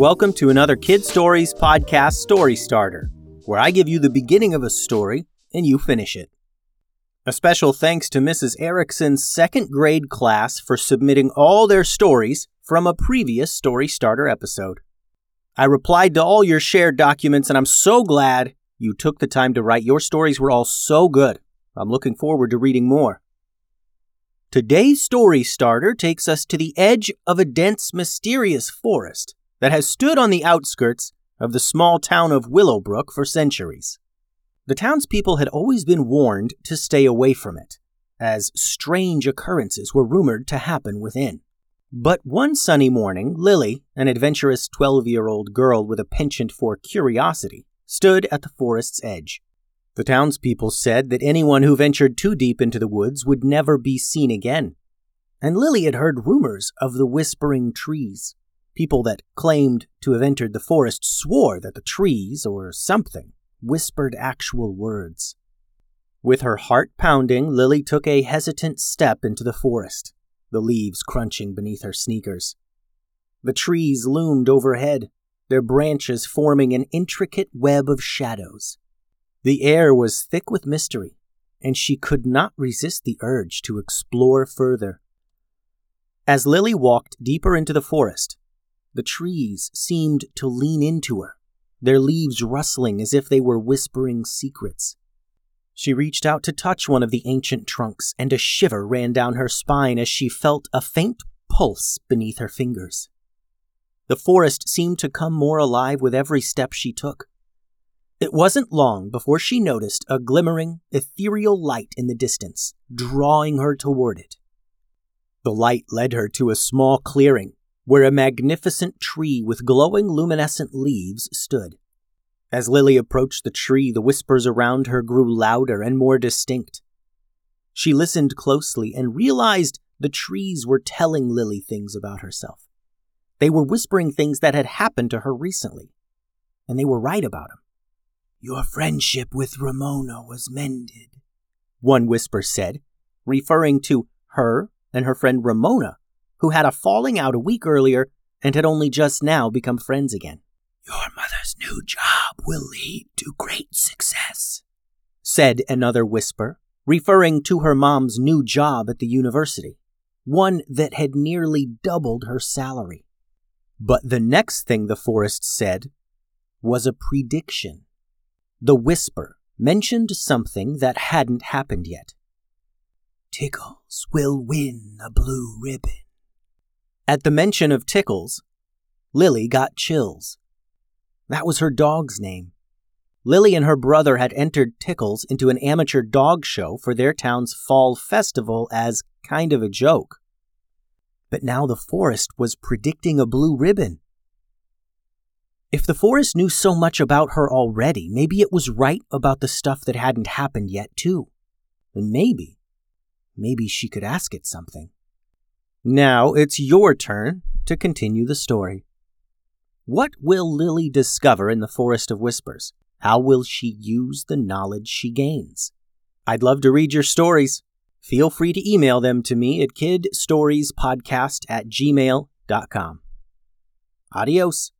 Welcome to another Kid Stories podcast story starter, where I give you the beginning of a story and you finish it. A special thanks to Mrs. Erickson's second grade class for submitting all their stories from a previous story starter episode. I replied to all your shared documents and I'm so glad you took the time to write. Your stories were all so good. I'm looking forward to reading more. Today's story starter takes us to the edge of a dense, mysterious forest that has stood on the outskirts of the small town of Willowbrook for centuries. The townspeople had always been warned to stay away from it, as strange occurrences were rumored to happen within. But one sunny morning, Lily, an adventurous 12 year old girl with a penchant for curiosity, stood at the forest's edge. The townspeople said that anyone who ventured too deep into the woods would never be seen again. And Lily had heard rumors of the whispering trees, People that claimed to have entered the forest swore that the trees, or something, whispered actual words. With her heart pounding, Lily took a hesitant step into the forest, the leaves crunching beneath her sneakers. The trees loomed overhead, their branches forming an intricate web of shadows. The air was thick with mystery, and she could not resist the urge to explore further. As Lily walked deeper into the forest, the trees seemed to lean into her, their leaves rustling as if they were whispering secrets. She reached out to touch one of the ancient trunks, and a shiver ran down her spine as she felt a faint pulse beneath her fingers. The forest seemed to come more alive with every step she took. It wasn't long before she noticed a glimmering, ethereal light in the distance, drawing her toward it. The light led her to a small clearing where a magnificent tree with glowing luminescent leaves stood. As Lily approached the tree, the whispers around her grew louder and more distinct. She listened closely and realized the trees were telling Lily things about herself. They were whispering things that had happened to her recently, and they were right about them. Your friendship with Ramona was mended, one whisper said, referring to her and her friend Ramona, who had a falling out a week earlier and had only just now become friends again. Your mother's new job will lead to great success, said another whisper, referring to her mom's new job at the university, one that had nearly doubled her salary. But the next thing the forest said was a prediction. The whisper mentioned something that hadn't happened yet. Tickles will win a blue ribbon. At the mention of Tickles, Lily got chills. That was her dog's name. Lily and her brother had entered Tickles into an amateur dog show for their town's fall festival as kind of a joke. But now the forest was predicting a blue ribbon. If the forest knew so much about her already, maybe it was right about the stuff that hadn't happened yet, too. And maybe, maybe she could ask it something. Now it's your turn to continue the story. What will Lily discover in the Forest of Whispers? How will she use the knowledge she gains? I'd love to read your stories. Feel free to email them to me at kidstoriespodcast at gmail.com. Adios.